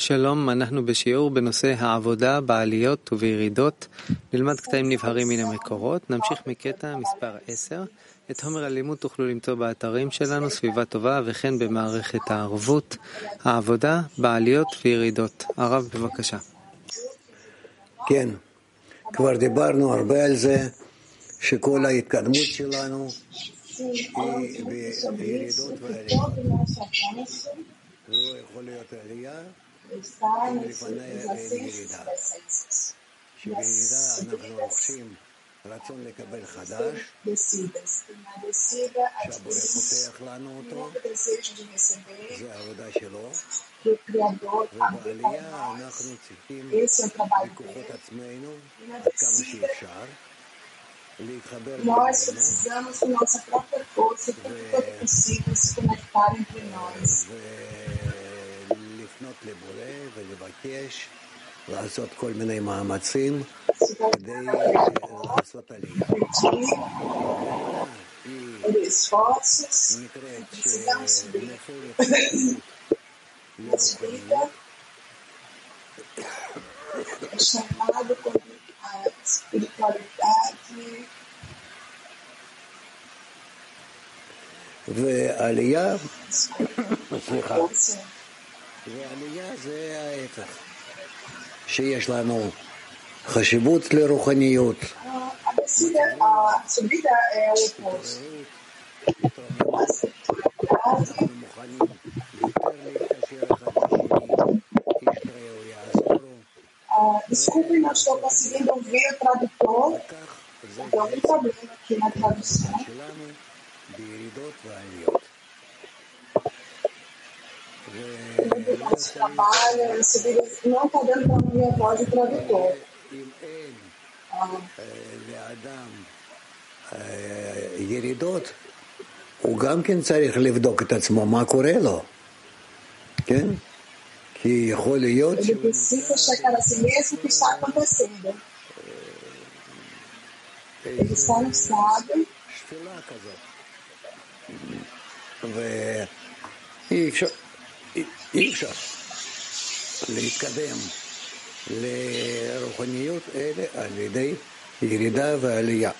שלום, אנחנו בשיעור בנושא העבודה בעליות ובירידות. נלמד קטעים נבהרים מן המקורות. נמשיך מקטע מספר 10. את חומר הלימוד תוכלו למצוא באתרים שלנו, סביבה טובה, וכן במערכת הערבות. העבודה בעליות וירידות. הרב, בבקשה. כן, כבר דיברנו הרבה על זה, שכל ההתקדמות שלנו היא בירידות ועליות. לא יכול להיות עלייה está nos, nos acessos das raízes, nas subidas e descidas. E na descida, a descida, o desejo de receber do Criador abre. Esse é o trabalho dele. E na descida, nós precisamos, com nossa própria força, o quanto é possível, se conectar entre nós esforços, נקראת precisamos subir. שנפל A subida é chamado como a espiritualidade ועלייה, סליחה, חשיבות לרוחניות, A descida, a subida é o oposto. A espiritualidade אנחנו מוכנים יותר להתקשר אחד לשני, ישתרעו יעזורו, Ah, desculpe, não estou conseguindo ouvir o tradutor. כך זה Tem algum problema aqui na tradução. שלנו בירידות ועליות. Muito nosso trabalho, a subida não está dando para ouvir a voz do tradutor. אם אין Ah, אה, לאדם אה, ירידות, הוא גם כן צריך לבדוק את עצמו מה קורה לו, כן? כי יכול להיות ele שהוא precisa checar a si mesmo o que está acontecendo. Ele só não sabe שפלה כזאת. ואי אפשר, אי- אי אפשר להתקדם לרוחניות אלה על ידי ירידה ועלייה.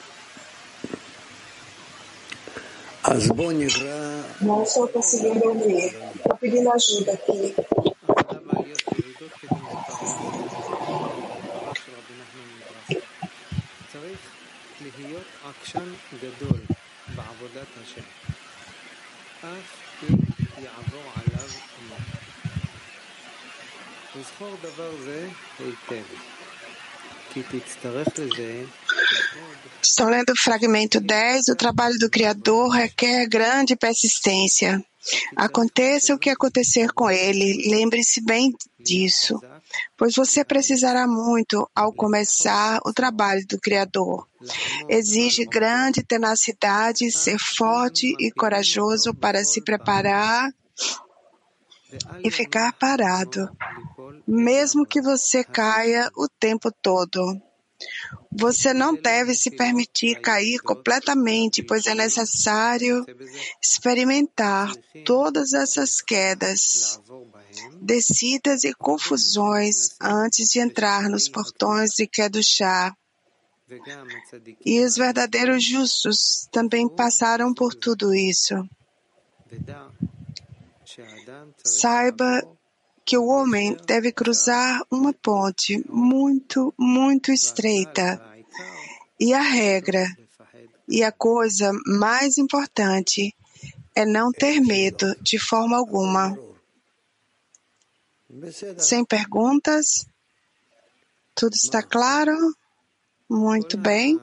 אז בואו נקרא Não estou conseguindo ouvir. Estou pedindo ajuda aqui. עבודה בעליות וירידות כדי מספר של רבי נחמן מברסלב. צריך להיות עקשן גדול בעבודת השם, אף Estão lendo o fragmento 10. O trabalho do Criador requer grande persistência. Aconteça o que acontecer com ele, lembre-se bem disso, pois você precisará muito ao começar o trabalho do Criador. Exige grande tenacidade, ser forte e corajoso para se preparar e ficar parado, mesmo que você caia o tempo todo. Você não deve se permitir cair completamente, pois é necessário experimentar todas essas quedas, descidas e confusões antes de entrar nos portões de Kedushá. É e os verdadeiros justos também passaram por tudo isso. Saiba que o homem deve cruzar uma ponte muito, muito estreita. E a regra e a coisa mais importante é não ter medo de forma alguma. Sem perguntas? Tudo está claro? Muito bem.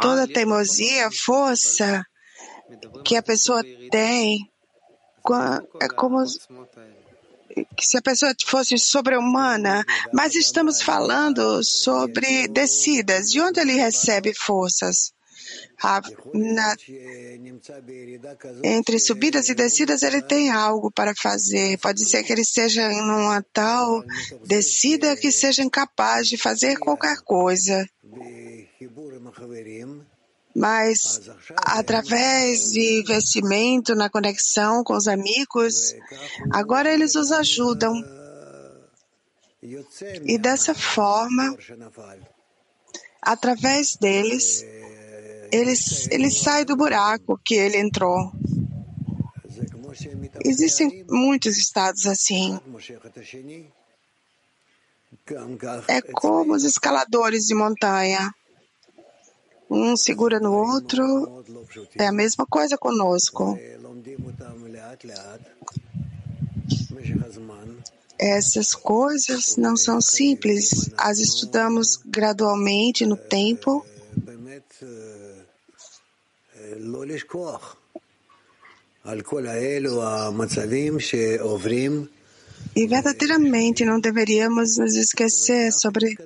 Toda teimosia, força que a pessoa tem, é como se a pessoa fosse sobre-humana, mas estamos falando sobre descidas, de onde ele recebe forças. A, na, entre subidas e descidas, ele tem algo para fazer. Pode ser que ele seja em uma tal descida que seja incapaz de fazer qualquer coisa. Mas através de investimento na conexão com os amigos, agora eles os ajudam. E dessa forma, através deles, eles, ele sai do buraco que ele entrou. Existem muitos estados assim. É como os escaladores de montanha. Um segura no outro. É a mesma coisa conosco. Essas coisas não são simples. As estudamos gradualmente no tempo. E verdadeiramente não deveríamos nos esquecer sobre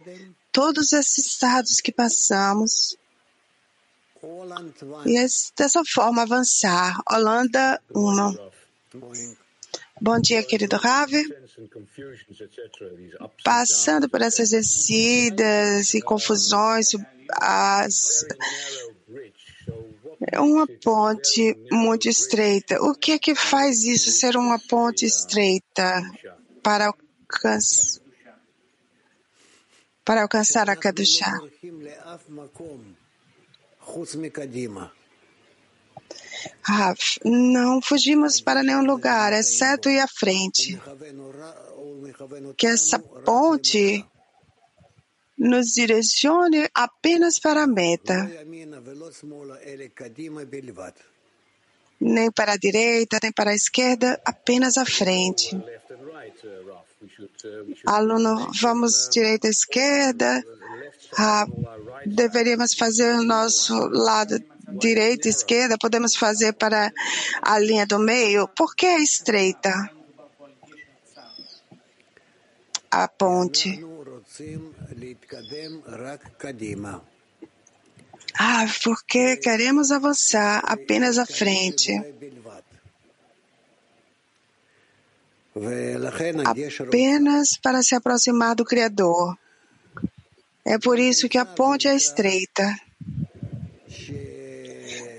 todos esses estados que passamos e dessa forma avançar. Holanda 1. Bom dia, querido Rav. Passando por essas descidas e confusões, as, uma ponte muito estreita. O que é que faz isso ser uma ponte estreita para, alcançar, para alcançar a Kadushá? Não fugimos para nenhum lugar, exceto ir à frente. Que essa ponte nos direcione apenas para a meta. Nem para a direita, nem para a esquerda, apenas à frente. Aluno, vamos direita, esquerda. Ah, deveríamos fazer o nosso lado direita, esquerda, podemos fazer para a linha do meio. Por que é estreita? A ponte. Ah, porque queremos avançar apenas à frente. Apenas para se aproximar do Criador. É por isso que a ponte é estreita.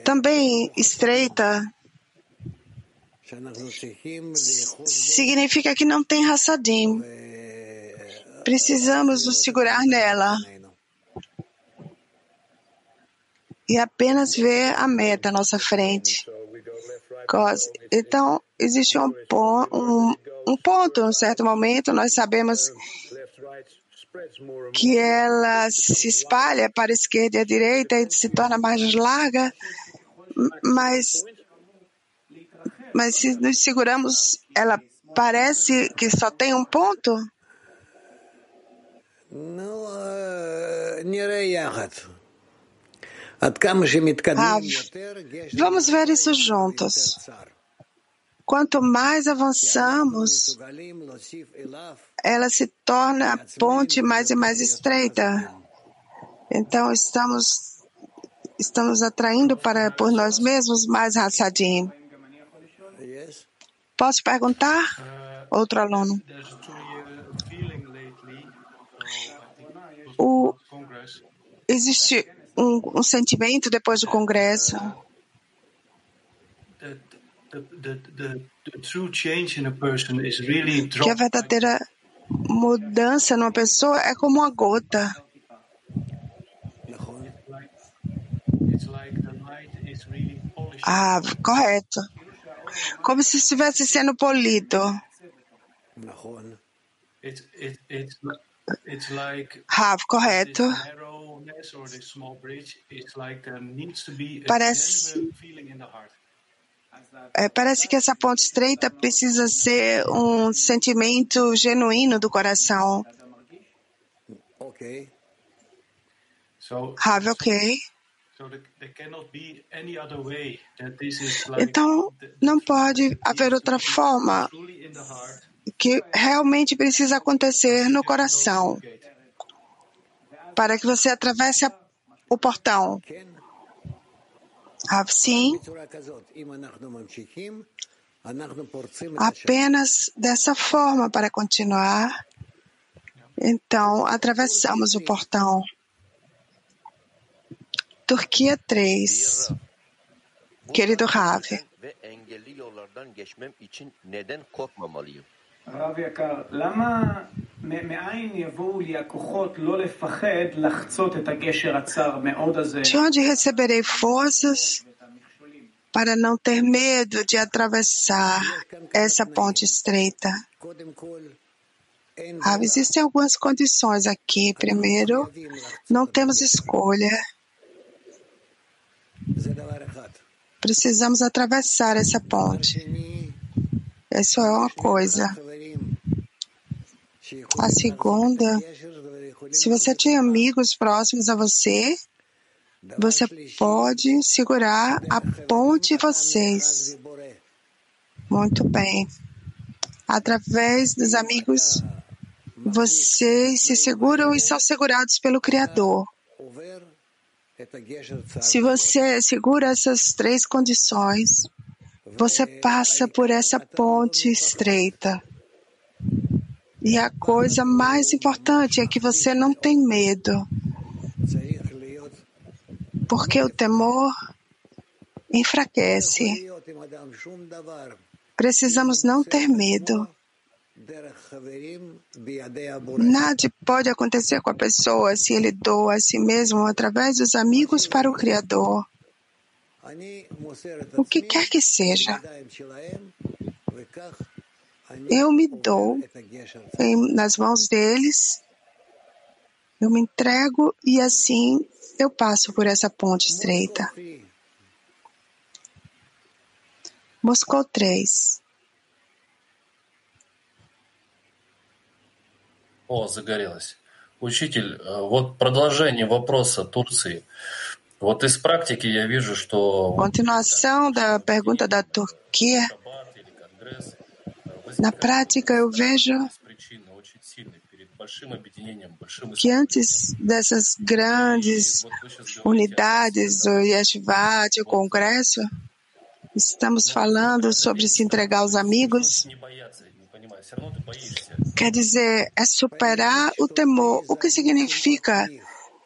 Também estreita significa que não tem Hassadim. Precisamos nos segurar nela e apenas ver a meta à nossa frente. Então, existe um, um, um ponto, em um certo momento, nós sabemos que ela se espalha para a esquerda e a direita e se torna mais larga, mas, mas se nos seguramos, ela parece que só tem um ponto? Ah, vamos ver isso juntos. Quanto mais avançamos, ela se torna a ponte mais e mais estreita. Então, estamos, estamos atraindo para por nós mesmos mais Hassadim. Posso perguntar? Outro aluno. O, existe um, um sentimento depois do Congresso que a verdadeira mudança numa pessoa é como uma gota. Ah, correto. Como se estivesse sendo polido. Rav, correto. Parece é, parece que essa ponte estreita precisa ser um sentimento genuíno do coração. Rav, ok. Então, não pode haver outra forma que realmente precisa acontecer no coração para que você atravesse o portão. Sim, apenas dessa forma para continuar. Então, atravessamos o portão. Turquia 3. Querido Rav. ve engelli yollardan geçmem için neden korkmamalıyım? הרב יקר, למה מ- מאין יבואו לי הכוחות לא לפחד לחצות את הגשר הצר מאוד הזה? De onde receberei forças para não ter medo de atravessar essa ponte estreita? קודם כל, אין Ah, existem algumas condições aqui. Primeiro, não temos escolha. זה דבר אחד. Precisamos atravessar essa ponte. שני, Isso é uma coisa. A segunda, se você tem amigos próximos a você, você pode segurar a ponte de vocês. Muito bem. Através dos amigos, vocês se seguram e são segurados pelo Criador. Se você segura essas três condições, você passa por essa ponte estreita. E a coisa mais importante é que você não tem medo. Porque o temor enfraquece. Precisamos não ter medo. Nada pode acontecer com a pessoa se ele doa a si mesmo através dos amigos para o Criador. O que quer que seja eu me dou em, nas mãos deles, eu me entrego e assim eu passo por essa ponte estreita. Moscou 3. О, загорелось. Учитель, э, вот продолжение вопроса Турции. Вот из практики я вижу, что... Continuação da pergunta da Turquia. Na prática, eu vejo que antes dessas grandes unidades, o Yeshivat, o Congresso, estamos falando sobre se entregar aos amigos. Quer dizer, é superar o temor. O que significa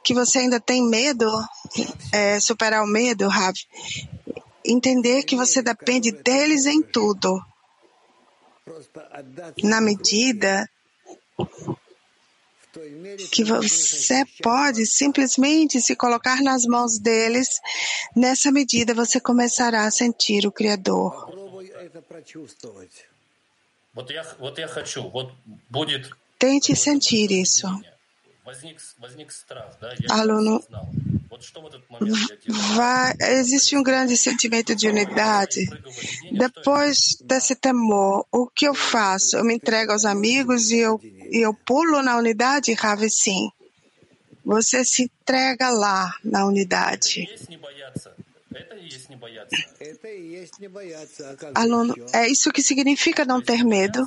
que você ainda tem medo? É superar o medo, Rav. Entender que você depende deles em tudo na medida que você pode simplesmente se colocar nas mãos deles, nessa medida você começará a sentir o Criador. Tente sentir isso. Aluno vai existe um grande sentimento de unidade. Depois desse temor, o que eu faço? Eu me entrego aos amigos e eu, e eu pulo na unidade, Rave, sim. Você se entrega lá na unidade. Aluno, é э, isso que significa não ter medo?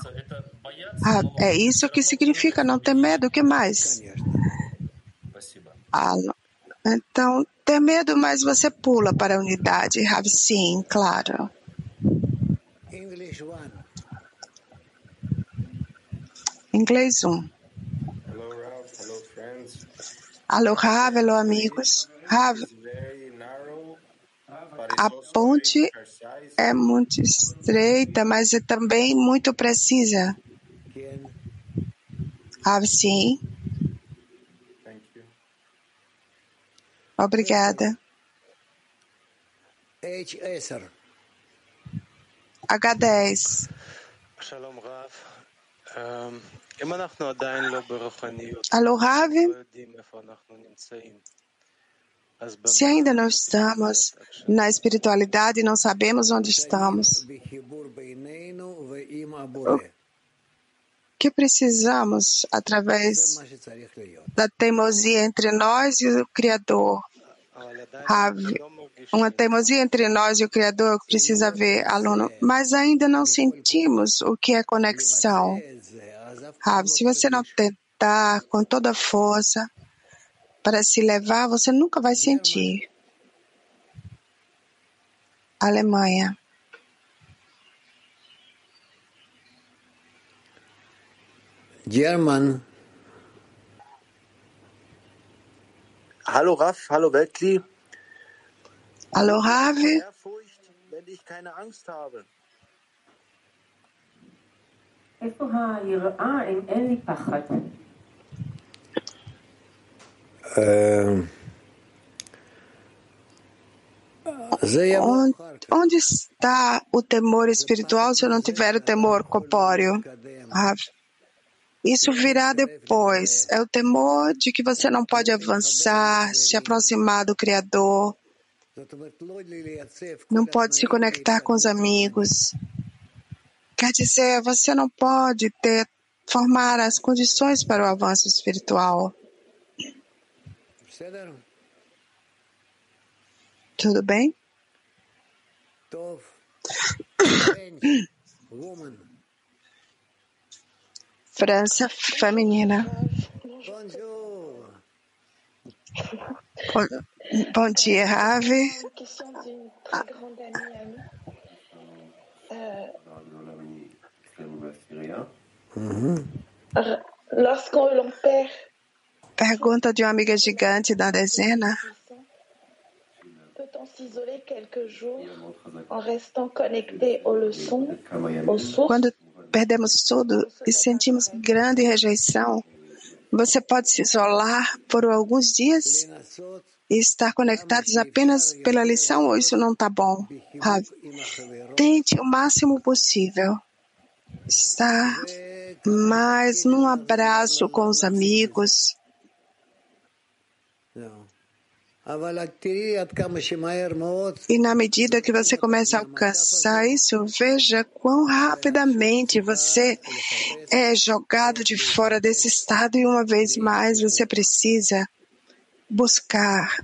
Ah, é isso que significa não ter medo. O que mais? Aluno, então, ter medo, mas você pula para a unidade, Ravi? Sim, claro. English one. Inglês 1. Hello, Ralph. Hello, friends. Alô, Rav, alô, amigos. Rav, a ponte é muito estreita, mas é também muito precisa. Rav, sim. Thank you. Obrigada. H10. Shalom, Rav. Alô, Se ainda não estamos na espiritualidade, e não sabemos onde estamos. O que precisamos através da teimosia entre nós e o Criador ah, uma teimosia entre nós e o Criador que precisa ver aluno, mas ainda não sentimos o que é conexão. Rav, ah, se você não tentar com toda a força para se levar, você nunca vai sentir. Alemanha. German Hallo Raff, hallo Weltli. Hallo Ravi. Onde está o temor espiritual se eu não tiver o temor corpóreo? Rav? Isso virá depois. É o temor de que você não pode avançar, se aproximar do Criador, não pode se conectar com os amigos. Quer dizer, você não pode ter, formar as condições para o avanço espiritual. Tudo bem? à nous. Euh, r- Lorsqu'on l'on perd Pergunta de uma amiga gigante da dezena. Quando perdemos tudo e sentimos grande rejeição, você pode se isolar por alguns dias e estar conectados apenas pela lição ou isso não está bom, Tente o máximo possível estar mais num abraço com os amigos, e na medida que você começa a alcançar isso, veja quão rapidamente você é jogado de fora desse estado e uma vez mais você precisa buscar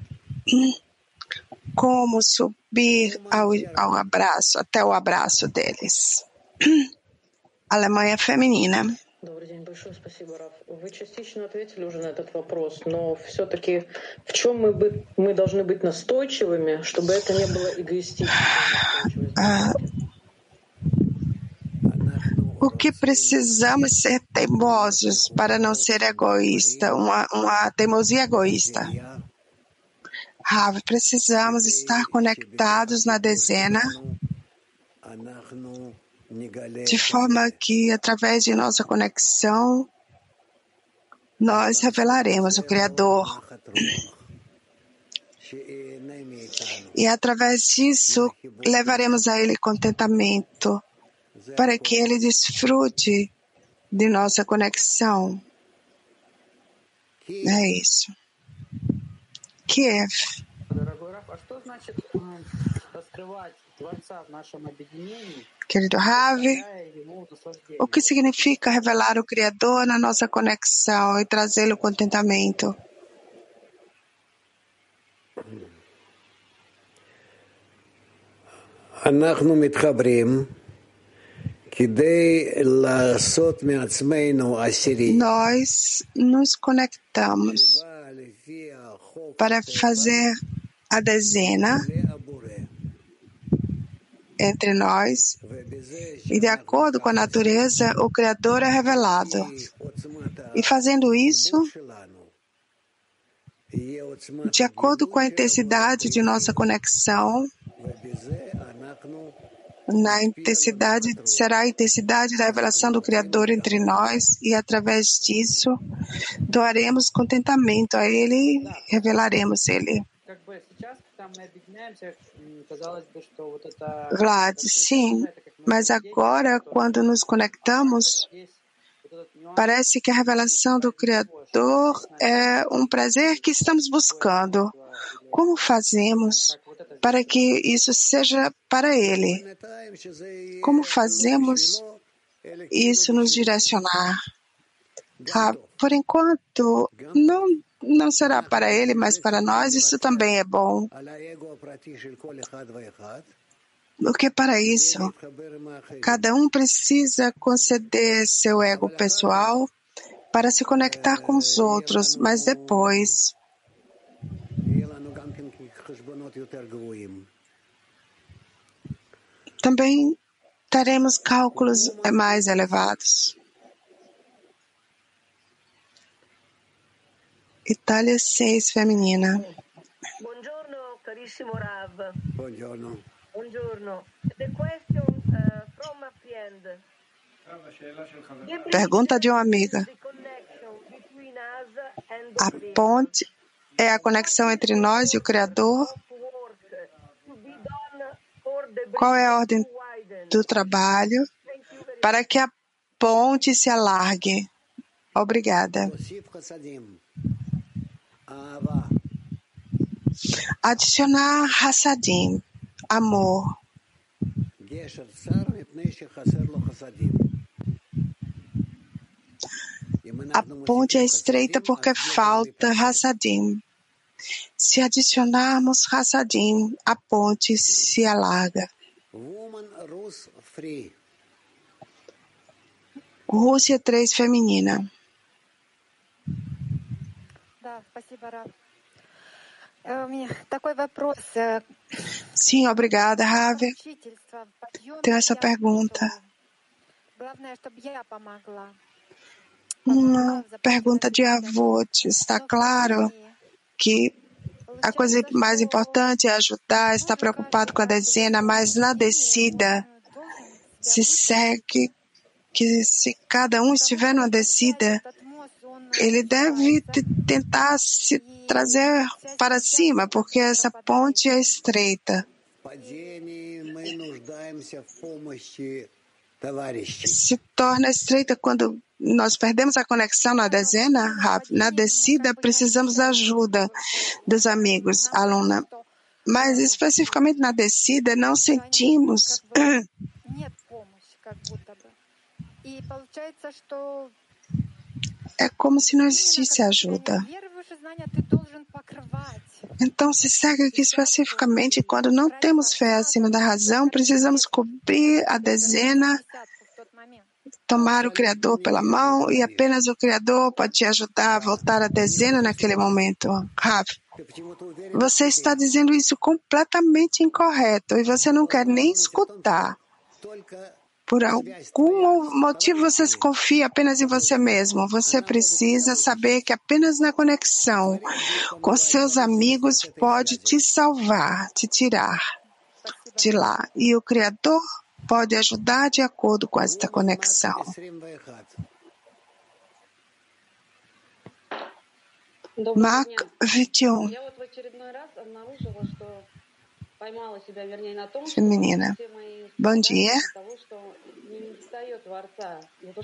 como subir ao, ao abraço, até o abraço deles. Alemanha feminina. Добрый день, большое спасибо, Раф. Вы частично ответили уже на этот вопрос, но все-таки в чем мы, бы, мы должны быть настойчивыми, чтобы это не было эгоистичным? O que precisamos ser teimosos para não ser egoísta, uma, uma teimosia egoísta. Rav, precisamos estar conectados na dezena de forma que, através de nossa conexão, nós revelaremos o Criador. E através disso levaremos a Ele contentamento, para que Ele desfrute de nossa conexão. É isso. Kiev. Kiev. Querido Ravi, o que significa revelar o Criador na nossa conexão e trazê-lo contentamento? nós nos conectamos para fazer a dezena entre nós. E de acordo com a natureza, o Criador é revelado. E fazendo isso, de acordo com a intensidade de nossa conexão, na intensidade será a intensidade da revelação do Criador entre nós e através disso doaremos contentamento a Ele, revelaremos Ele. Vlad, sim, mas agora, quando nos conectamos, parece que a revelação do Criador é um prazer que estamos buscando. Como fazemos para que isso seja para Ele? Como fazemos isso nos direcionar? Ah, por enquanto, não não será para ele, mas para nós isso também é bom. Porque para isso, cada um precisa conceder seu ego pessoal para se conectar com os outros, mas depois também teremos cálculos mais elevados. Itália 6, feminina. Carissimo Rav, Buongiorno. buongiorno. The question uh, from a friend. Pergunta de uma amiga. A ponte é a conexão entre nós e o Criador? Qual é a ordem do trabalho para que a ponte se alargue? Obrigada. Adicionar Hassadim, amor. A ponte é estreita porque falta Hassadim. Se adicionarmos Hassadim, a ponte se alarga. Rússia 3 feminina. Sim, obrigada, Rave. Tenho essa pergunta. Uma pergunta de avô. Está claro que a coisa mais importante é ajudar, está preocupado com a dezena, mas na descida se segue que se cada um estiver numa descida, ele deve tentar se trazer para cima, porque essa ponte é estreita. Se torna estreita quando nós perdemos a conexão na dezena, na descida precisamos da ajuda dos amigos, aluna. Mas especificamente na descida não sentimos é como se não existisse ajuda. Então se segue que especificamente quando não temos fé acima da razão, precisamos cobrir a dezena, tomar o Criador pela mão e apenas o Criador pode te ajudar a voltar a dezena naquele momento. Rav, você está dizendo isso completamente incorreto e você não quer nem escutar. Por algum motivo você se confia apenas em você mesmo. Você precisa saber que apenas na conexão com seus amigos pode te salvar, te tirar de lá. E o Criador pode ajudar de acordo com esta conexão. Mark 21 feminina. Bom dia.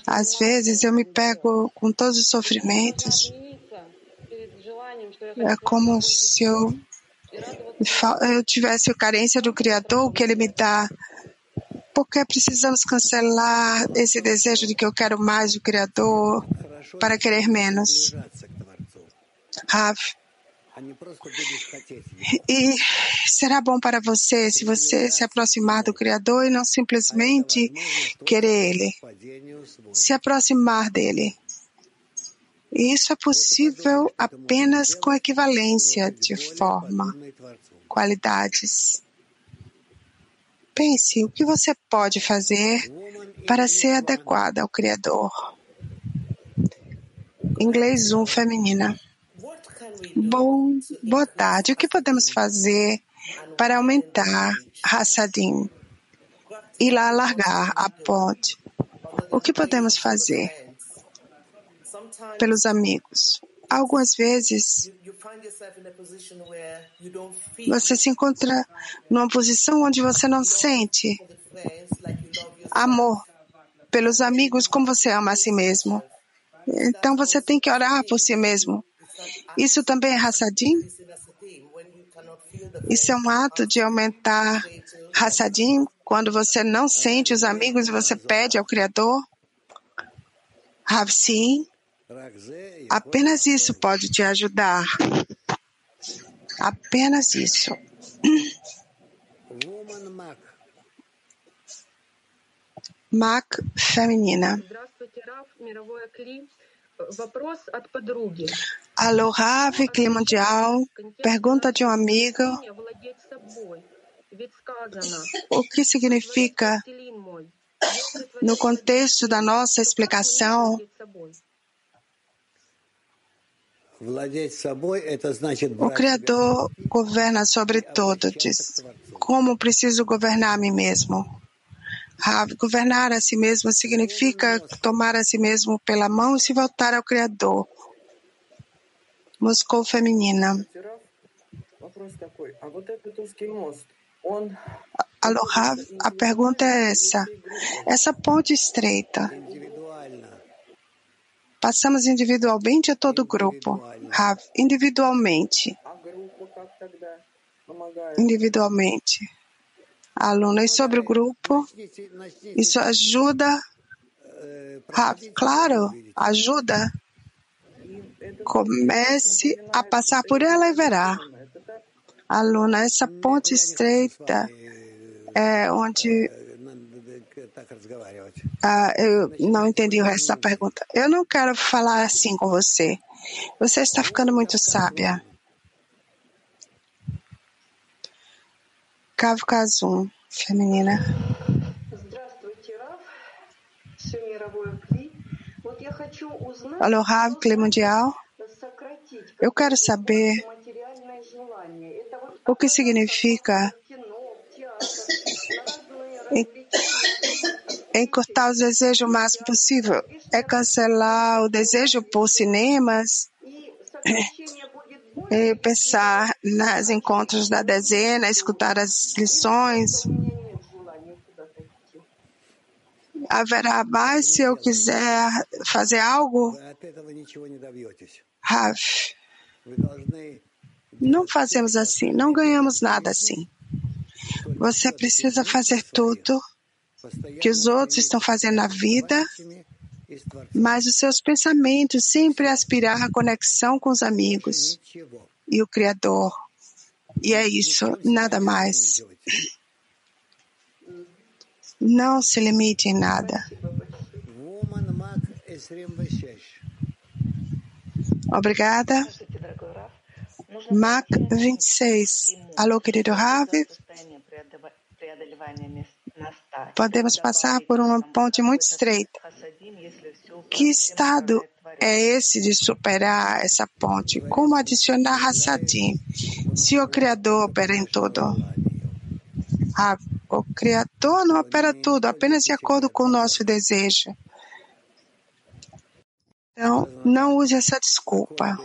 Às vezes eu me pego com todos os sofrimentos. É como se eu, eu tivesse a carência do Criador, que Ele me dá. Porque precisamos cancelar esse desejo de que eu quero mais o Criador para querer menos. Rafa. E será bom para você se você se aproximar do Criador e não simplesmente querer Ele. Se aproximar dele. E isso é possível apenas com equivalência de forma, qualidades. Pense o que você pode fazer para ser adequada ao Criador. Inglês 1 feminina. Bom, boa tarde. O que podemos fazer para aumentar Hassadim e lá alargar a ponte? O que podemos fazer pelos amigos? Algumas vezes você se encontra numa posição onde você não sente amor pelos amigos como você ama a si mesmo. Então você tem que orar por si mesmo. Isso também é raçadim? Isso é um ato de aumentar raçadim quando você não sente os amigos e você pede ao Criador? Rav, sim. Apenas isso pode te ajudar. Apenas isso. Mac feminina. Alô, Rav, Clima Mundial. Pergunta de um amigo. O que significa, no contexto da nossa explicação, o Criador governa sobre todo, diz. Como preciso governar a mim mesmo? Governar a si mesmo significa tomar a si mesmo pela mão e se voltar ao Criador. Moscou Feminina. Alô, a pergunta é essa. Essa ponte estreita, passamos individualmente a todo grupo? Rav, individualmente. Individualmente. Aluna, e sobre o grupo? Isso ajuda? Rav, claro, ajuda. Comece a passar por ela e verá. Aluna, essa ponte estreita é onde. Ah, eu não entendi o resto da pergunta. Eu não quero falar assim com você. Você está ficando muito sábia. Kavkazum, feminina. Alô, Rav Mundial. Eu quero saber o que significa encurtar os desejos o máximo possível. É cancelar o desejo por cinemas e pensar nos encontros da dezena, escutar as lições. Haverá mais se eu quiser fazer algo? Rav, não fazemos assim, não ganhamos nada assim. Você precisa fazer tudo que os outros estão fazendo na vida, mas os seus pensamentos sempre aspirar à conexão com os amigos e o Criador. E é isso, nada mais. Não se limite em nada. Obrigada. Mac 26. Alô, querido Rav. Podemos passar por uma ponte muito estreita. Que estado é esse de superar essa ponte? Como adicionar Hassadim? Se o Criador opera em tudo. Ah, o Criador não opera tudo, apenas de acordo com o nosso desejo. Então, não use essa desculpa.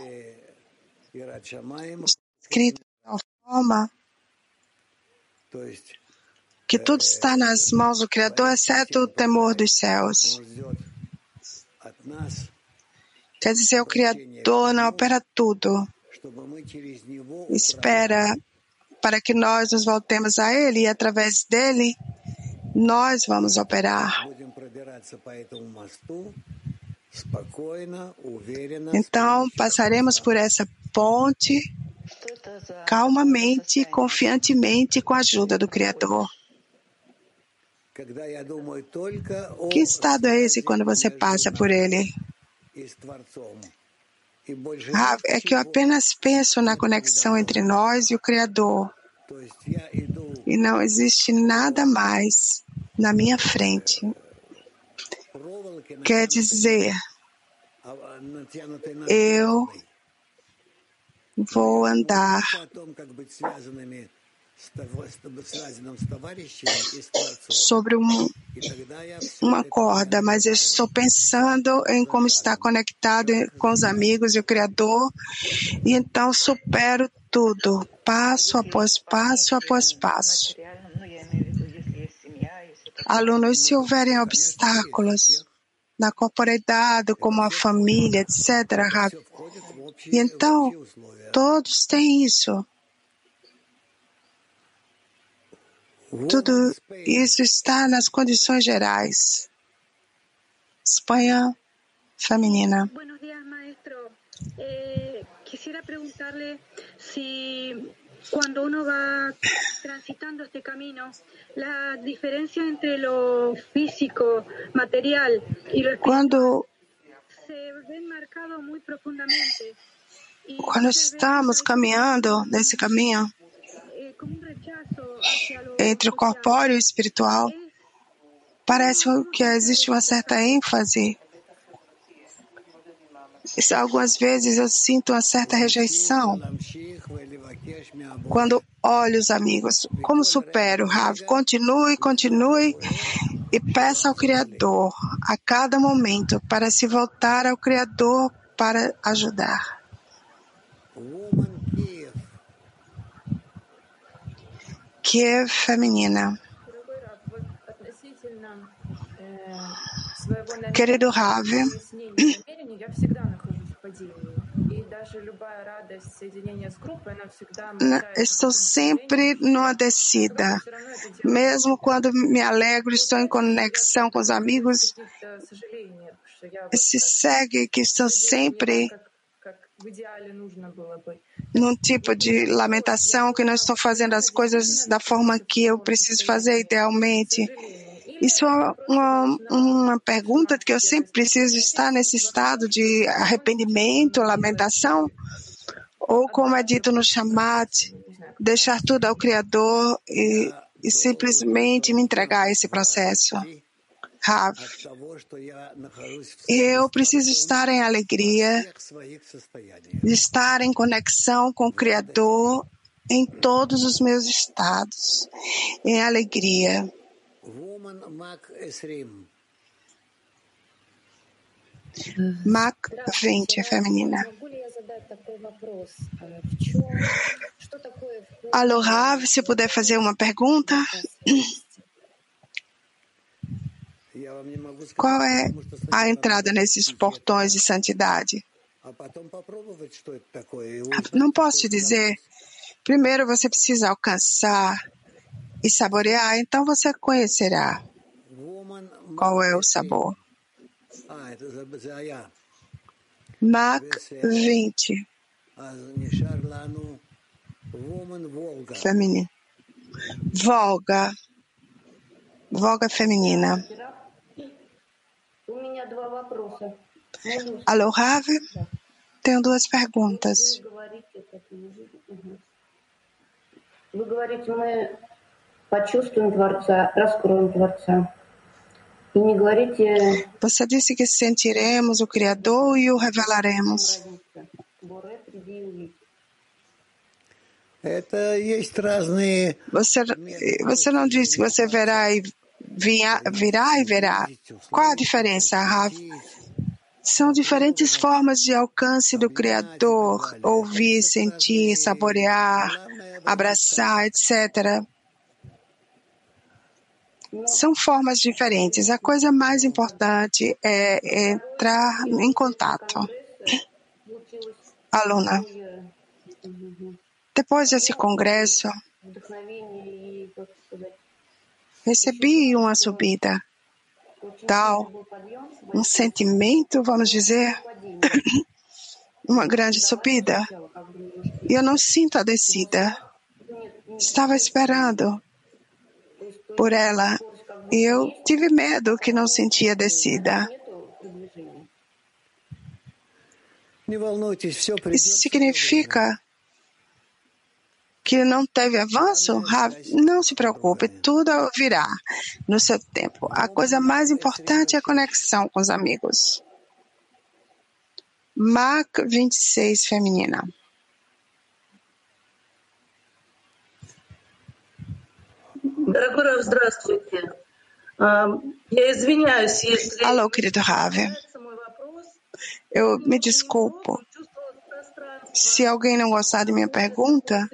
Escrito de tal forma que tudo está nas mãos do Criador, exceto o temor dos céus. Quer dizer, o Criador não opera tudo. Espera para que nós nos voltemos a Ele e através dele nós vamos operar. Então, passaremos por essa ponte calmamente, confiantemente, com a ajuda do Criador. Que estado é esse quando você passa por ele? Ah, é que eu apenas penso na conexão entre nós e o Criador. E não existe nada mais na minha frente. Quer dizer, eu vou andar sobre um, uma corda, mas eu estou pensando em como estar conectado com os amigos e o Criador, e então supero tudo, passo após passo após passo. Alunos, se houverem obstáculos na corporeidade, como a família, etc., e então todos têm isso. Tudo isso está nas condições gerais. Espanha feminina. Eh, quisiera preguntarle si cuando uno va transitando este camino, la diferencia entre lo físico, material y lo espiritual Quando, se ven marcado muy profundamente. Quando estamos caminhando nesse caminho entre o corpóreo e o espiritual, parece que existe uma certa ênfase algumas vezes eu sinto uma certa rejeição quando olho os amigos. Como supero, Rav? Continue, continue e peça ao Criador a cada momento para se voltar ao Criador para ajudar. Kiev feminina. Querido Rav, estou sempre numa descida. Mesmo quando me alegro, estou em conexão com os amigos, se segue que estou sempre num tipo de lamentação que não estou fazendo as coisas da forma que eu preciso fazer idealmente. Isso é uma, uma pergunta que eu sempre preciso estar nesse estado de arrependimento, lamentação, ou como é dito no Shamat, deixar tudo ao Criador e, e simplesmente me entregar a esse processo. Rav, eu preciso estar em alegria, estar em conexão com o Criador em todos os meus estados, em alegria. Mac 20 é feminina. Alô, Rav, se puder fazer uma pergunta. Qual é a entrada nesses portões de santidade? Não posso te dizer. Primeiro você precisa alcançar e saborear, então você conhecerá qual é o sabor. Mac 20. Feminino. Volga. Volga feminina. Alô, Rav? Tenho duas perguntas. Вы говорите, мы почувствуем Творца, раскроем Творца. E не говорите... Você disse que sentiremos o Criador e o revelaremos. Você, você não disse que você verá e virá, virá e verá. Qual a diferença? São diferentes formas de alcance do Criador, ouvir, sentir, saborear, abraçar, etc. São formas diferentes. A coisa mais importante é entrar em contato. Aluna, depois desse congresso, recebi uma subida tal, um sentimento, vamos dizer, uma grande subida. E eu não sinto a descida. Estava esperando por ela e eu tive medo que não sentia descida. Isso significa que não teve avanço? Não se preocupe, tudo virá no seu tempo. A coisa mais importante é a conexão com os amigos. Mac 26, feminina. Дорогой Рав, здравствуйте. Я извиняюсь, если... Alô, querido Rav. Eu me desculpo. se alguém não gostar de minha pergunta,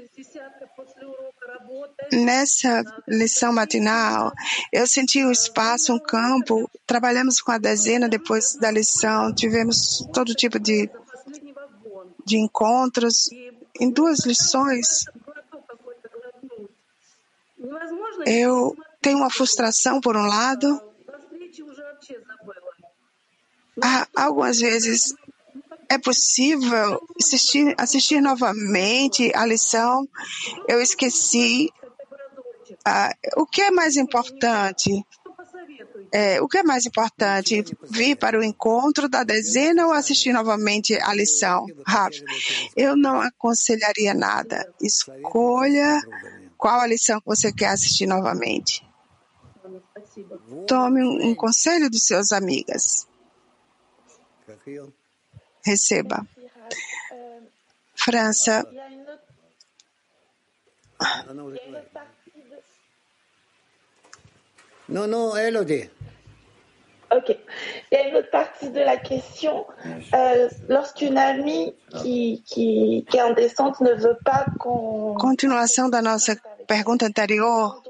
nessa lição matinal, eu senti o espaço, um campo, trabalhamos com a dezena depois da lição, tivemos todo tipo de, de encontros. Em duas lições, eu tenho uma frustração por um lado. Algumas vezes é possível assistir, assistir novamente a lição. Eu esqueci. Ah, o que é mais importante? É, o que é mais importante? Vir para o encontro da dezena ou assistir novamente a lição? Rafa, eu não aconselharia nada. Escolha qual a lição que você quer assistir novamente. Tome um, um conselho dos seus amigas. Receba. França, non, non, Elodie. Ok. Il y a une autre partie de la question. Euh, Lorsqu'une amie qui, qui, qui est en descente ne veut pas qu'on continuação da nossa pergunta anterior.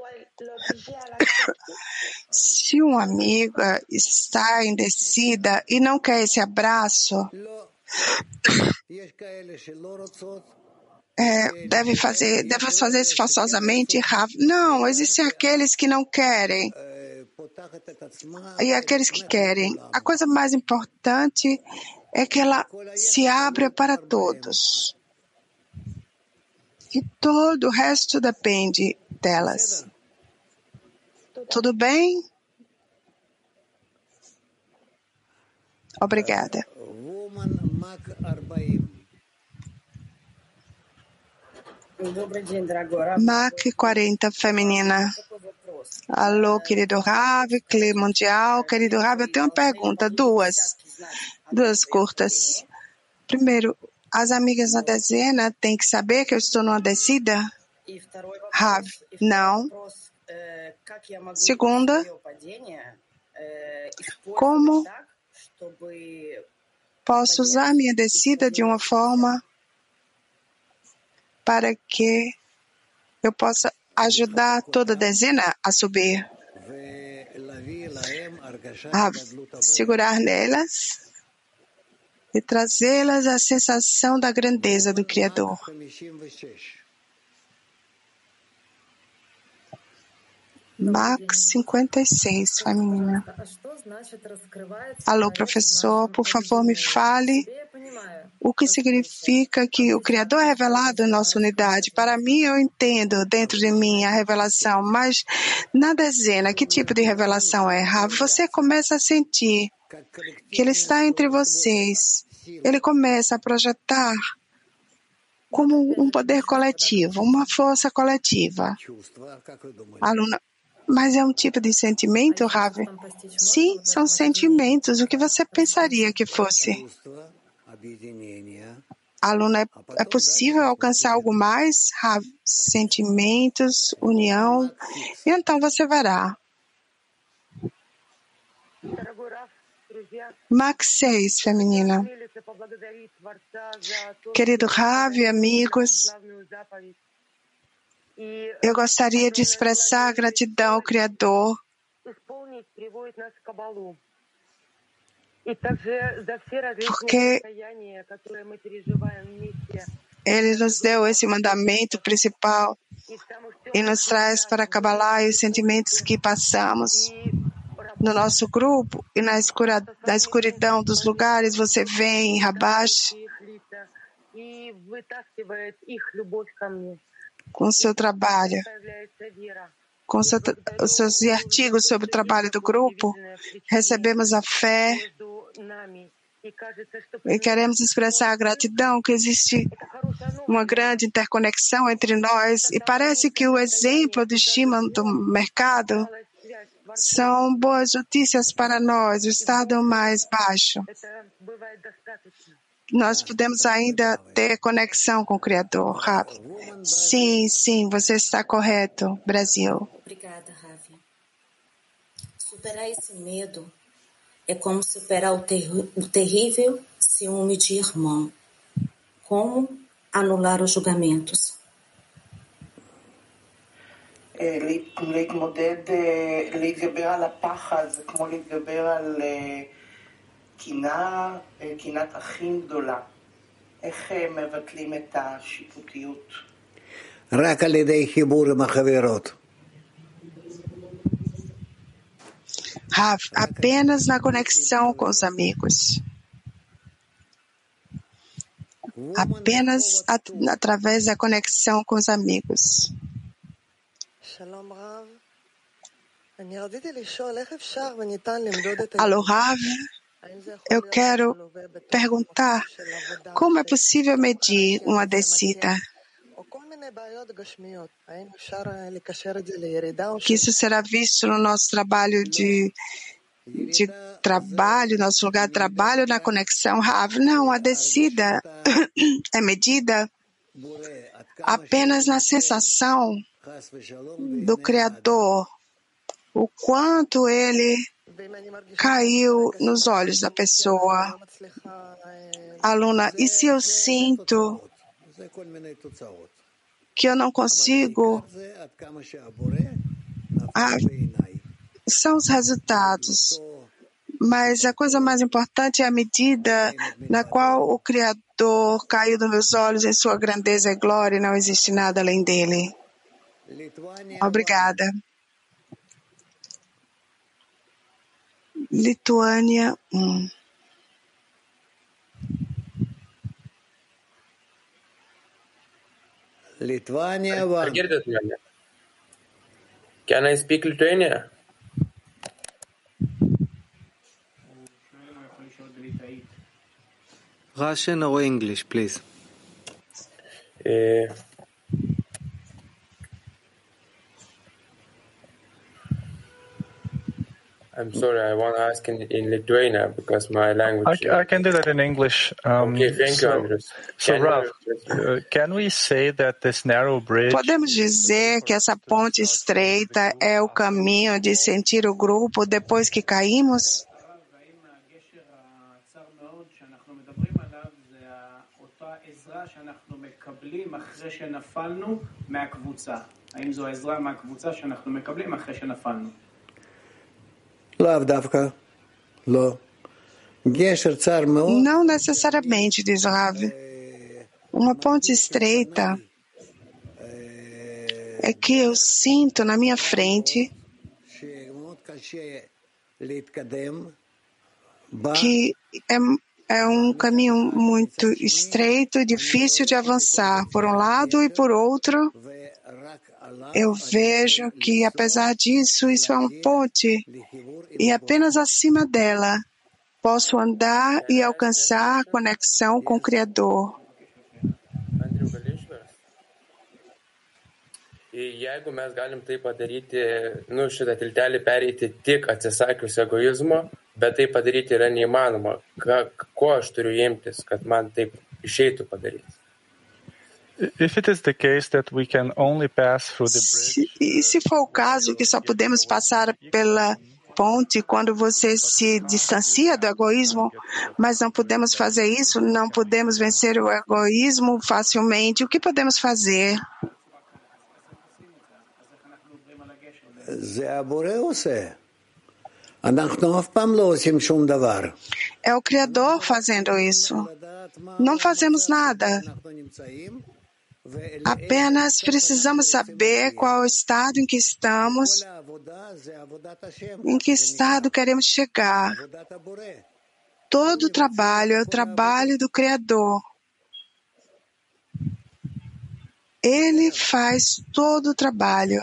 Se uma amiga está indecida e não quer esse abraço, é, deve fazer, deve fazer isso forçosamente. Não, existem aqueles que não querem e aqueles que querem. A coisa mais importante é que ela se abra para todos. E todo o resto depende delas. Tudo bem? Obrigada. MAC 40, feminina. Alô, querido Rav, clima Mundial. Querido Rav, eu tenho uma pergunta, duas, duas curtas. Primeiro, as amigas na dezena têm que saber que eu estou numa descida? Rav, não. Segunda, como posso usar minha descida de uma forma para que eu possa ajudar toda a dezena a subir, a segurar nelas e trazê-las à sensação da grandeza do Criador. Max 56, feminina. Alô, professor, por favor, me fale o que significa que o Criador é revelado em nossa unidade. Para mim, eu entendo dentro de mim a revelação, mas na dezena, que tipo de revelação é? Você começa a sentir que Ele está entre vocês. Ele começa a projetar como um poder coletivo, uma força coletiva. Aluna, mas é um tipo de sentimento, Rave? Sim, são sentimentos. O que você pensaria que fosse? Aluno, é, é, possível alcançar algo mais? Rave? Sentimentos, união. E então você verá. Max 6, feminina. Querido Rave, amigos, eu gostaria de expressar a gratidão ao Criador porque ele nos deu esse mandamento principal e nos traz para Kabbalah os sentimentos que passamos no nosso grupo e na, escura, na escuridão dos lugares você vem em Rabash com o seu trabalho, com seu, os seus artigos sobre o trabalho do grupo, recebemos a fé e queremos expressar a gratidão que existe uma grande interconexão entre nós e parece que o exemplo do Shimon do mercado são boas notícias para nós, o estado mais baixo nós podemos ainda ter conexão com o Criador, Rav. Sim, sim, você está correto, Brasil. Obrigada, Rav. Superar esse medo é como superar o, ter o terrível ciúme de irmão. Como anular os julgamentos? להתמודד, להתגבר על הפחד, אה, קנאה, אה, קנאת אחים גדולה. איך אה, מבטלים את השיפוטיות? רק על ידי חיבור עם החברות. Rav, apenas na conexão com os amigos. Apenas at- através da conexão com os amigos. שלום רב. אני רציתי לשאול איך אפשר וניתן למדוד את Alô, Rav, האם זה יכול eu quero perguntar como é possível medir uma descida? Que isso será visto no nosso trabalho de, de trabalho, nosso lugar de trabalho na conexão Rav. Não, a descida é medida apenas na sensação do Criador, o quanto ele caiu nos olhos da pessoa. Aluna, e se eu sinto que eu não consigo, ah, são os resultados. Mas a coisa mais importante é a medida na qual o Criador caiu nos meus olhos em sua grandeza e glória e não existe nada além dele. Obrigada. Lituânia 1. Lithuania 1. Girdit mane? Can I speak Lithuania? Russian or English, please. Uh, I'm sorry, I want to ask in, in Lithuania because my language. I, I can do that in English. Um, okay, thank so, you, Andres. So, Can Ralph, you- uh, can we say that this narrow bridge Podemos dizer que essa ponte estreita é o caminho de sentir o grupo depois que caímos? הצר מאוד שאנחנו מדברים עליו זה אותה עזרה שאנחנו מקבלים אחרי שנפלנו מהקבוצה. האם זו עזרה מהקבוצה שאנחנו מקבלים אחרי שנפלנו? Não necessariamente, diz Rav. Uma ponte estreita é que eu sinto na minha frente que é é um caminho muito estreito difícil de avançar por um lado e por outro. Eu vejo que, apesar disso, isso é uma ponte e apenas acima dela posso andar e alcançar conexão com o Criador. Jeigu mes galim tai padaryti, nu, šitą tiltelį pereiti tik atsisakius egoizmo, bet tai padaryti yra neįmanoma. Ką, ko aš turiu imtis, kad man taip išeitų padaryti? if it is the case that we can only pass through the bridge Se, e se for o caso que só podemos passar pela ponte quando você se distancia do egoísmo, mas não podemos fazer isso, não podemos vencer o egoísmo facilmente, o que podemos fazer? É o Criador fazendo isso. Não fazemos nada. Apenas precisamos saber qual é o estado em que estamos, em que estado queremos chegar. Todo o trabalho é o trabalho do Criador. Ele faz todo o trabalho.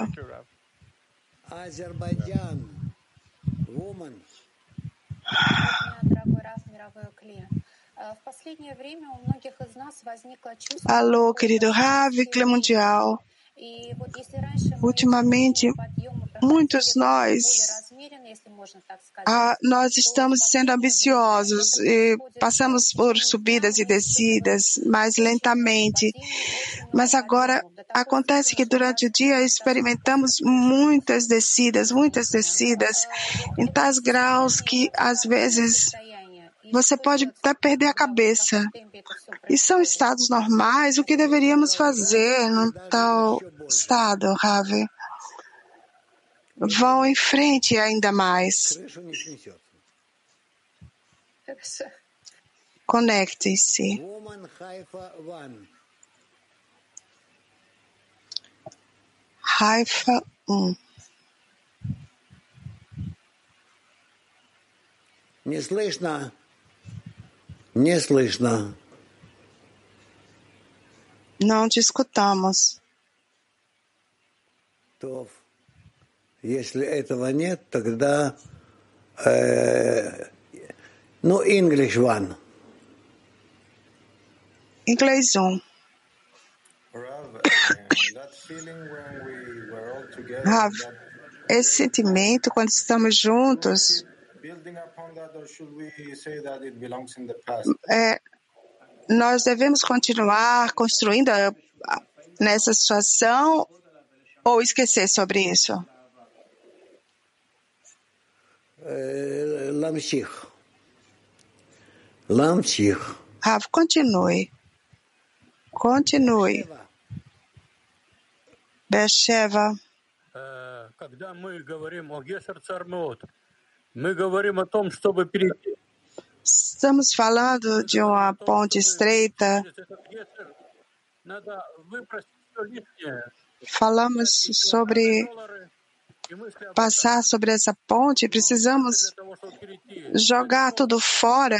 Alô, querido Ravi Mundial. Ultimamente, muitos nós, nós estamos sendo ambiciosos e passamos por subidas e descidas mais lentamente. Mas agora acontece que durante o dia experimentamos muitas descidas, muitas descidas, em tais graus que às vezes você pode até perder a cabeça. E são estados normais, o que deveríamos fazer num tal estado, Ravi? Vão em frente ainda mais. Крышу не снесет. Conectem-se. Woman Haifa One. Haifa 1. Не слышно. Не слышно. Não te escutamos. То, если этого нет, тогда э, ну, English One. Inglês 1. Rav, uh, that feeling when we were all together, Rav, that esse sentimento, quando estamos juntos, é, nós devemos continuar construindo a, a, nessa situação ou esquecer sobre isso? Eh, Lamshir. Lamshir. Rav, continue. Continue. Becheva. Э, когда мы говорим о Гесер Цармеот, Estamos falando de uma ponte estreita. Falamos sobre passar sobre essa ponte, precisamos jogar tudo fora,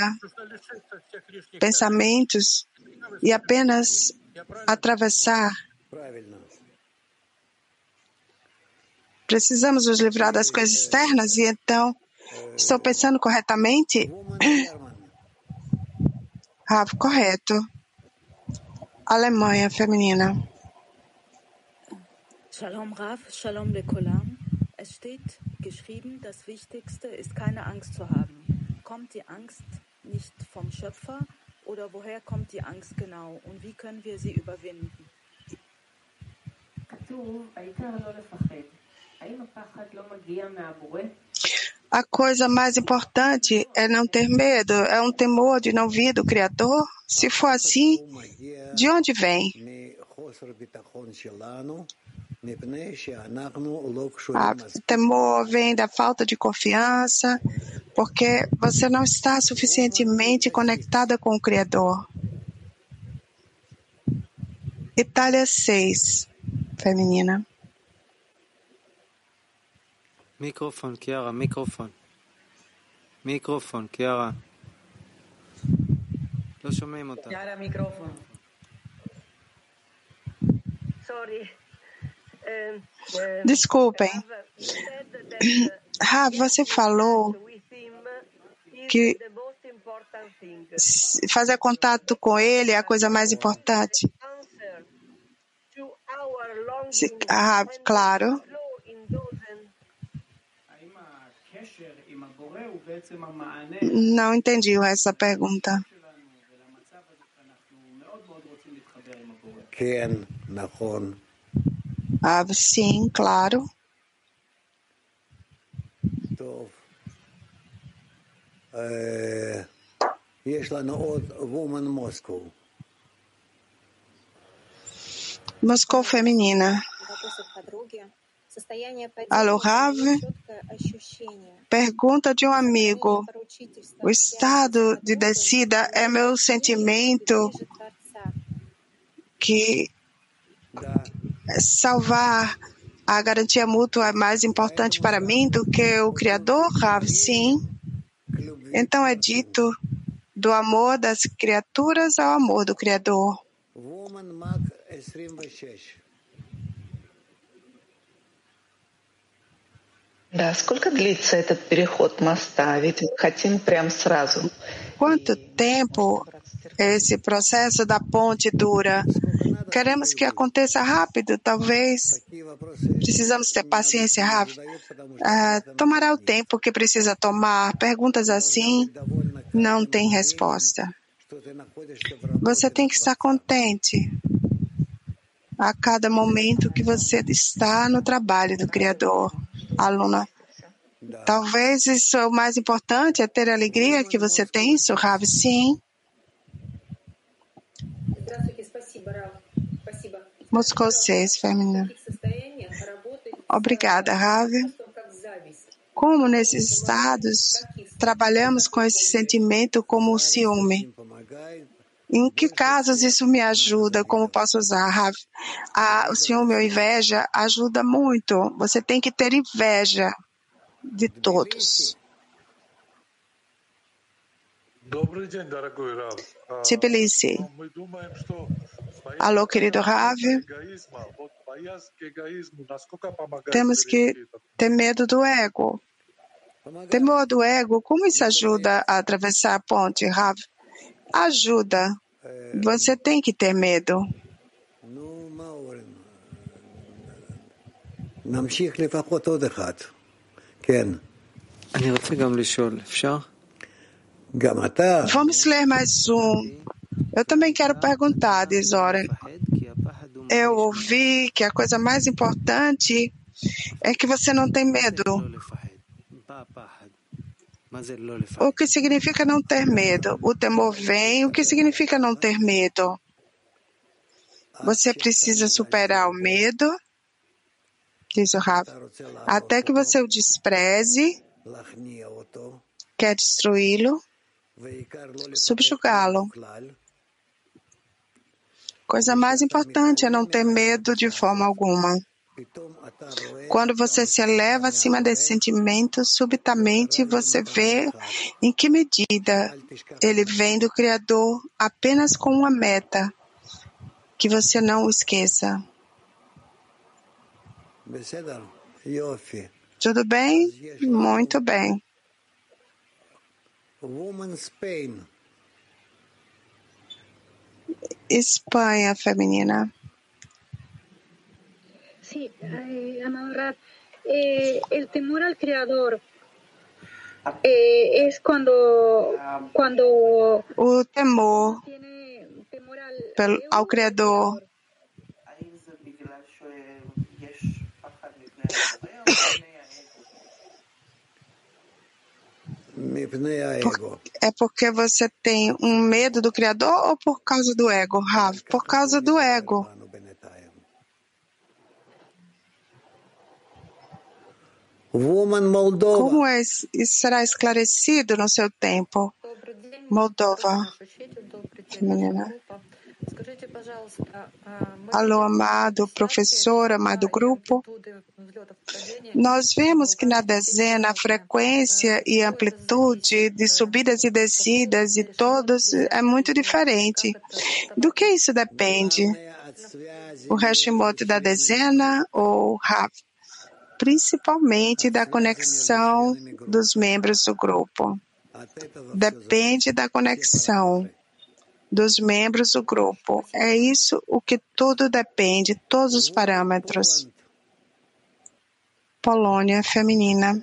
pensamentos, e apenas atravessar. Precisamos nos livrar das coisas externas e então estou pensando corretamente? Ah, correto. Alemanha feminina. Shalom Rav, Shalom Lekolam. Es steht geschrieben, das Wichtigste ist keine Angst zu haben. Kommt die Angst nicht vom Schöpfer oder woher kommt die Angst genau und wie können wir sie überwinden? כתוב, העיקר לא לפחד. האם הפחד לא מגיע מהבורא? a coisa mais importante é não ter medo, é um temor de não vir do Criador? Se for assim, de onde vem? O temor vem da falta de confiança, porque você não está suficientemente conectada com o Criador. Itália 6, feminina. מיקרופון, קיארה, מיקרופון. מיקרופון, קיארה. לא שומעים אותה. Chiara, microfono. Sorry. Um, um, Desculpem. Rav, you said that Rav, você falou with him is que the most important thing. s- fazer contato com ele é a coisa mais importante. Answer to our longing Se- Rav, claro. Não entendi essa pergunta. Ah, sim, claro. Moscou feminina. Alô, Rav, pergunta de um amigo. O estado de descida é meu sentimento que salvar a garantia mútua é mais importante para mim do que o Criador, Rav? Sim. Então é dito do amor das criaturas ao amor do Criador. Да, сколько длится этот переход моста? Ведь хотим прям сразу. Quanto tempo esse processo da ponte dura? Queremos que aconteça rápido, talvez. Precisamos ter paciência, Rav. Ah, tomará o tempo que precisa tomar. Perguntas assim não tem resposta. Você tem que estar contente a cada momento que você está no trabalho do Criador. aluna. Talvez isso é o mais importante, é ter a alegria que você tem, isso, Rave, sim. Moscou 6, feminina. Obrigada, Rave. Como nesses estados trabalhamos com esse sentimento como o ciúme? Em que casos isso me ajuda? Como posso usar, Rav? Ah, o Senhor, meu inveja, ajuda muito. Você tem que ter inveja de todos. Tbilisi. Alô, querido Rav. Temos que ter medo do ego. Temor do ego, como isso ajuda a atravessar a ponte, Rav? Ajuda você tem que ter medo. Vamos ler mais um. Eu também quero perguntar, diz Oren. Eu ouvi que a coisa mais importante é que você não tem medo. O que significa não ter medo? O temor vem. O que significa não ter medo? Você precisa superar o medo, diz o Rafa, até que você o despreze, quer destruí-lo, subjugá-lo. Coisa mais importante é não ter medo de forma alguma. Quando você se eleva acima desse sentimento, subitamente você vê em que medida ele vem do Criador apenas com uma meta, que você não o esqueça. Tudo bem? Muito bem. Espanha feminina. Sí, eh, amado eh, el temor al creador eh, es cuando, cuando O temor pelo, ao Criador é porque você tem um medo do Criador ou por causa do ego, Rav? Por causa do ego. Como é, será esclarecido no seu tempo? Moldova. Feminina. Alô, amado professor, amado grupo. Nós vemos que na dezena a frequência e amplitude de subidas e descidas de todos é muito diferente. Do que isso depende? O Hashimoto da dezena ou Rav? principalmente da conexão dos membros do grupo. Depende da conexão dos membros do grupo. É isso o que tudo depende, todos os parâmetros. Polônia feminina.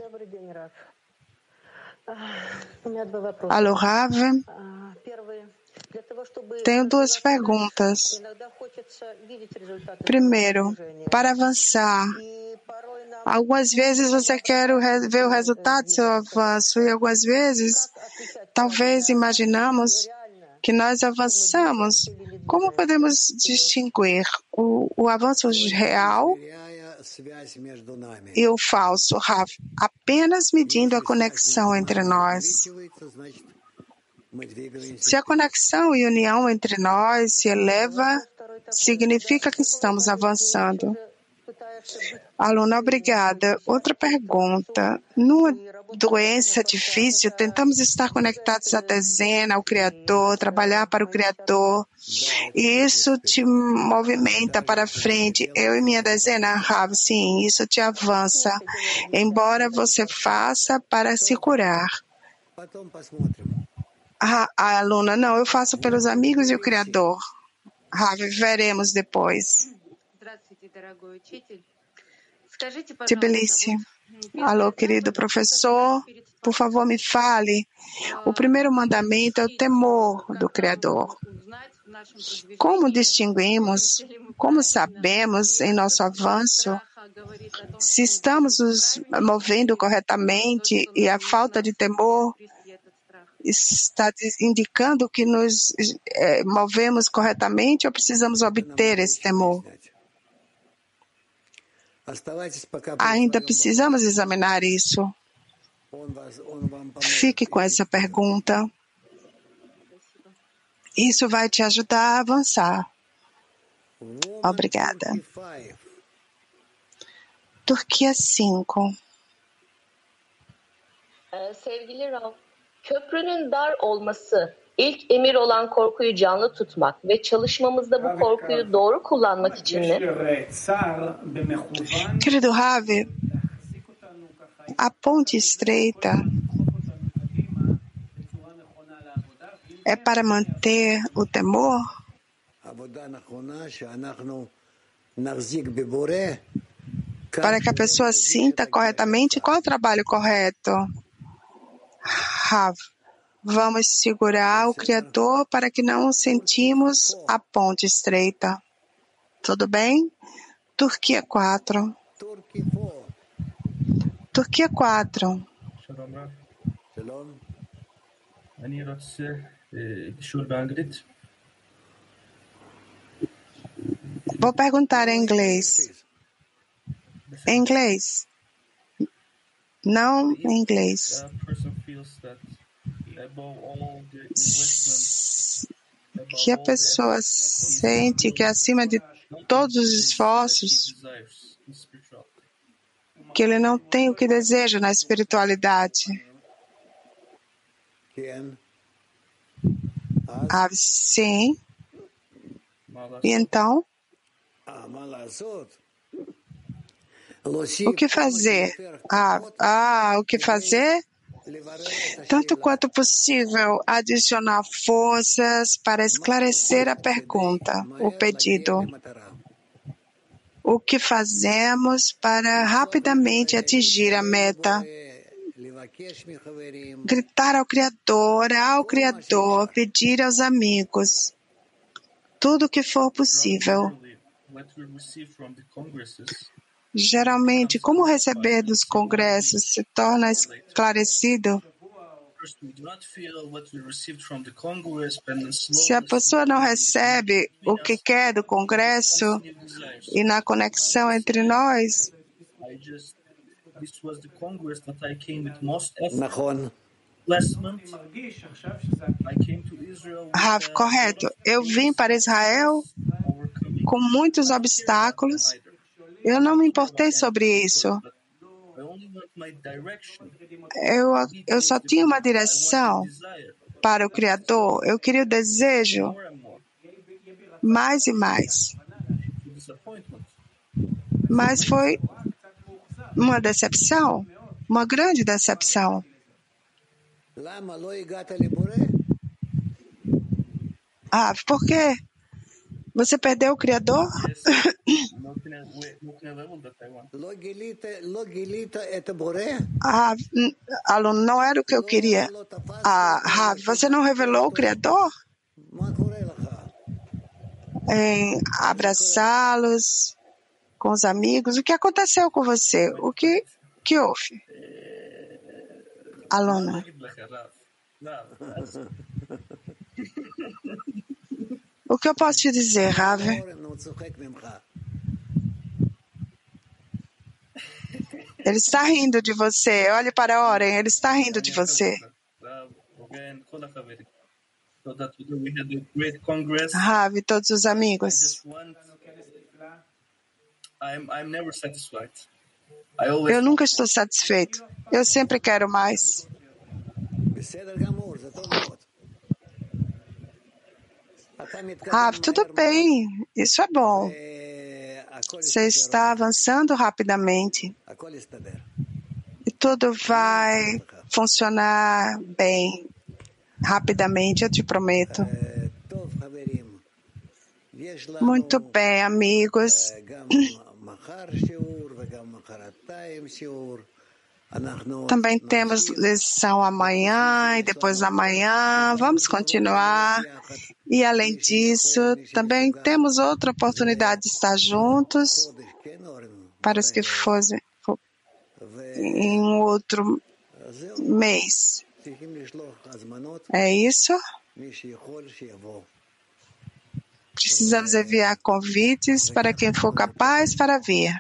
Alô, Rav. Tenho duas perguntas. Primeiro, para avançar, algumas vezes você quer ver o resultado do seu avanço, e algumas vezes talvez imaginamos que nós avançamos. Como podemos distinguir o, o avanço real e o falso, apenas medindo a conexão entre nós. Se a conexão e união entre nós se eleva, significa que estamos avançando. Aluna, obrigada. Outra pergunta. Numa doença difícil, tentamos estar conectados à dezena, ao Criador, trabalhar para o Criador. E isso te movimenta para frente. Eu e minha dezena, Rav, sim, isso te avança. Embora você faça para se curar. A, aluna, não, eu faço pelos amigos e o Criador. Rav, veremos depois. Tbilisi. Alô, querido professor, por favor, me fale. O primeiro mandamento é o temor do Criador. Como distinguimos, como sabemos em nosso avanço se estamos nos movendo corretamente e a falta de temor está indicando que nos eh, movemos corretamente ou precisamos obter esse temor? Ainda precisamos examinar isso. Fique com essa pergunta. Isso vai te ajudar a avançar. Obrigada. Turquia 5. Ee, Sevgili Rav, köprünün dar olması ilk emir olan korkuyu canlı tutmak ve çalışmamızda bu korkuyu doğru kullanmak için mi? Querido Ravi, a ponte estreita é para manter o temor? Para que a pessoa sinta corretamente qual é o trabalho correto? Rav, vamos segurar o Criador para que não sentimos a ponte estreita. Tudo bem? Turquia 4. Turquia 4. שלום רב. שלום. אני רוצה אה, לשאול באנגלית. Vou perguntar em inglês. Em inglês. não em inglês. Que a pessoa sente que acima de todos os esforços, que ele não tem o que deseja na espiritualidade. Ah, sim. E então? O que fazer? Ah, ah, o que fazer? Tanto quanto possível, adicionar forças para esclarecer a pergunta, o pedido. O que fazemos para rapidamente atingir a meta? Gritar ao Criador, ao Criador, pedir aos amigos. Tudo o que for possível. Geralmente, como receber dos congressos se torna esclarecido? Se a pessoa não recebe o que quer do Congresso e na conexão entre nós, Rav, correto. Eu vim para Israel com muitos obstáculos eu não me importei sobre isso. Eu, eu só tinha uma direção para o Criador. Eu queria o desejo mais e mais. Mas foi uma decepção, uma grande decepção. Ah, por quê? Você perdeu o Criador? ah, não era o que eu queria. Ah, você não revelou o Criador? Em abraçá-los com os amigos. O que aconteceu com você? O que, que houve? Aluno? O que eu posso te dizer, Rav? Ele está rindo de você. Olhe para Oren, ele está rindo de você. Rav todos os amigos. Eu nunca estou satisfeito. Eu sempre quero mais. Ah, tudo bem, isso é bom. Você está avançando rapidamente e tudo vai funcionar bem, rapidamente, eu te prometo. Muito bem, amigos. Também temos lição amanhã e depois amanhã. Vamos continuar. E além disso, também temos outra oportunidade de estar juntos para os que fossem em outro mês. É isso? Precisamos enviar convites para quem for capaz para vir.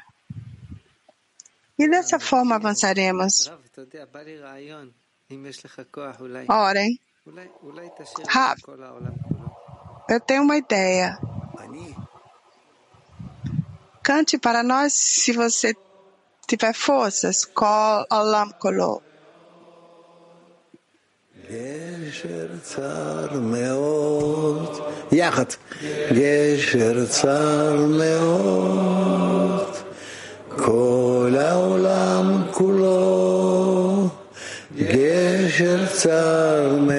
E dessa forma avançaremos. Orem. Rav, Eu tenho uma ideia. אני? Cante para nós se você tiver forças. Kol Olam Kolo. גשר צר מאוד, יחד. גשר צר מאוד, כל העולם כולו. גשר צר מאוד,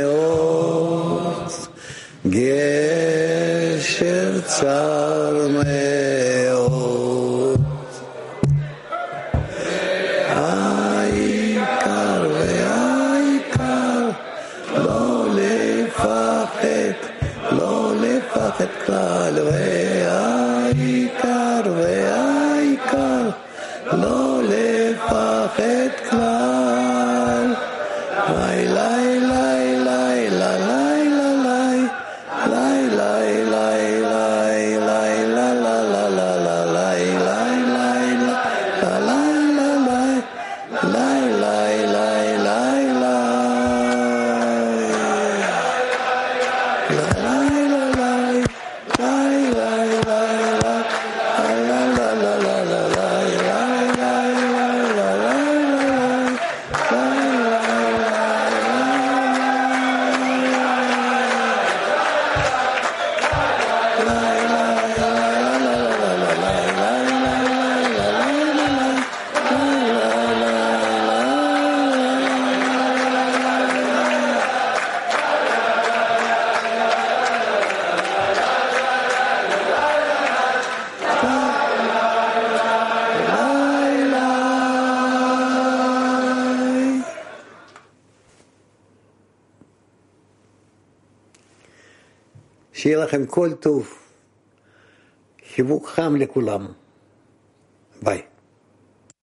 והעיקר, והעיקר, לא לפחד. коль хивук хам лекулам.